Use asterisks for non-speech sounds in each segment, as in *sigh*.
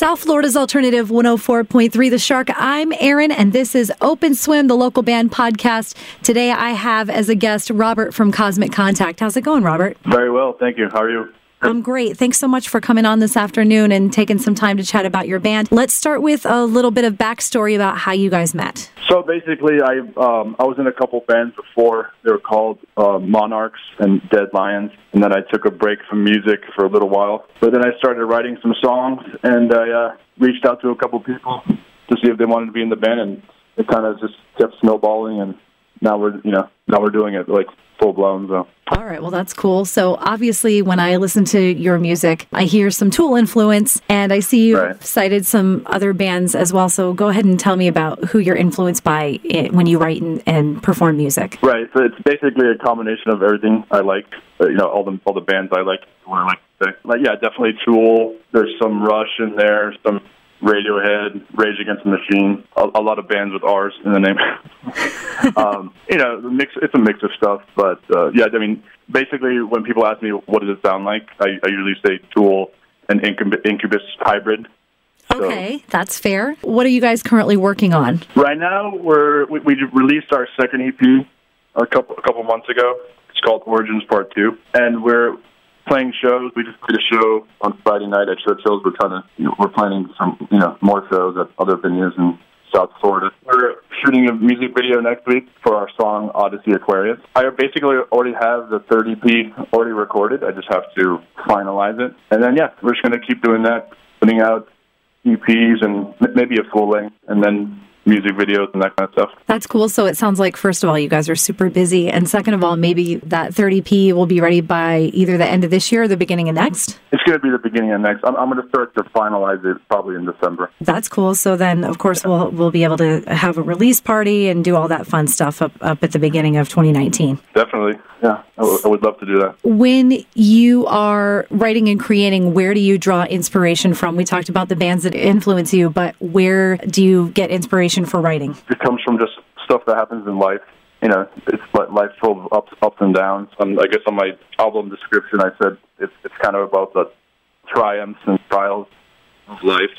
South Florida's Alternative 104.3 The Shark. I'm Erin, and this is Open Swim, the local band podcast. Today I have as a guest Robert from Cosmic Contact. How's it going, Robert? Very well, thank you. How are you? I'm great. Thanks so much for coming on this afternoon and taking some time to chat about your band. Let's start with a little bit of backstory about how you guys met. So basically, I um, I was in a couple bands before. They were called uh, Monarchs and Dead Lions, and then I took a break from music for a little while. But then I started writing some songs, and I uh, reached out to a couple people to see if they wanted to be in the band, and it kind of just kept snowballing, and now we're you know now we're doing it like full blown. So. All right, well, that's cool. So, obviously, when I listen to your music, I hear some Tool influence, and I see you Right. cited some other bands as well. So, go ahead and tell me about who you're influenced by when you write and, and perform music. Right. So it's basically a combination of everything I like. Uh, you know, all the all the bands I like. What I like to say. Like, yeah, definitely Tool. There's some Rush in there. Some Radiohead, Rage Against the Machine. A, a lot of bands with R's in the name. *laughs* um, you know, mix. It's a mix of stuff. But uh, yeah, I mean, basically, when people ask me what does it sound like, I, I usually say Tool and Incub- Incubus hybrid. So- Okay, that's fair. What are you guys currently working on? Right now, we're we, we released our second EP a couple a couple months ago. It's called Origins Part Two, and we're playing shows. We just played a show on Friday night at Churchill's. We're trying to you know, we're planning some you know more shows at other venues in South Florida. We're shooting a music video next week for our song Odyssey Aquarius. I basically already have the third EP already recorded. I just have to finalize it, and then yeah, we're just going to keep doing that, putting out EPs and maybe a full length, and then music videos and that kind of stuff. That's cool. So it sounds like, first of all, you guys are super busy. And second of all, maybe that third EP will be ready by either the end of this year or the beginning of next. It's going to be the beginning of next. I'm, I'm going to start to finalize it probably in December. That's cool. So then, of course, we'll we'll be able to have a release party and do all that fun stuff up, up at the beginning of 2019. Definitely, yeah, I, w- I would love to do that. When you are writing and creating, where do you draw inspiration from? We talked about the bands that influence you, but where do you get inspiration for writing? It comes from just stuff that happens in life. You know, it's like life full of ups, ups and downs. Um, I guess on my album description, I said it's it's kind of about the triumphs and trials of life.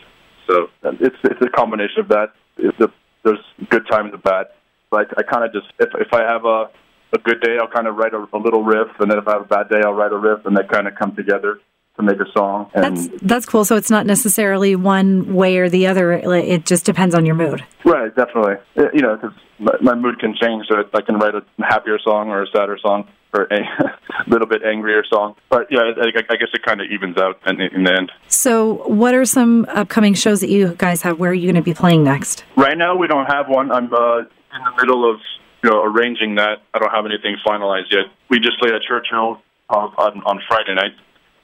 So it's it's a combination of that. A, there's good times and bad. Like I kind of just if if I have a a good day, I'll kind of write a, a little riff, and then if I have a bad day, I'll write a riff, and they kind of come together to make a song. And That's that's cool. So it's not necessarily one way or the other. It just depends on your mood. Right, definitely. Uh, You know, because my, my mood can change. So I can write a happier song or a sadder song or a *laughs* little bit angrier song. But yeah, I, I guess it kind of evens out in, in the end. So, what are some upcoming shows that you guys have? Where are you going to be playing next? Right now, we don't have one. I'm uh, in the middle of you know arranging that. I don't have anything finalized yet. We just played at Churchill uh, on on Friday night.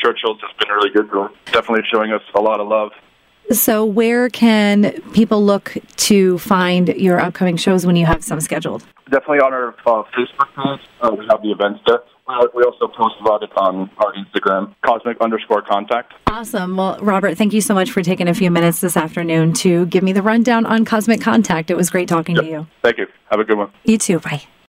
Churchill's has been really good. Definitely showing us a lot of love. So, where can people look to find your upcoming shows when you have some scheduled? Definitely on our uh, Facebook page. Uh, we have the events there. Uh, we also post about it on our Instagram, cosmic underscore contact. Awesome. Well, Robert, thank you so much for taking a few minutes this afternoon to give me the rundown on Cosmic Contact. It was great talking to you. Thank you. Have a good one. You too. Bye.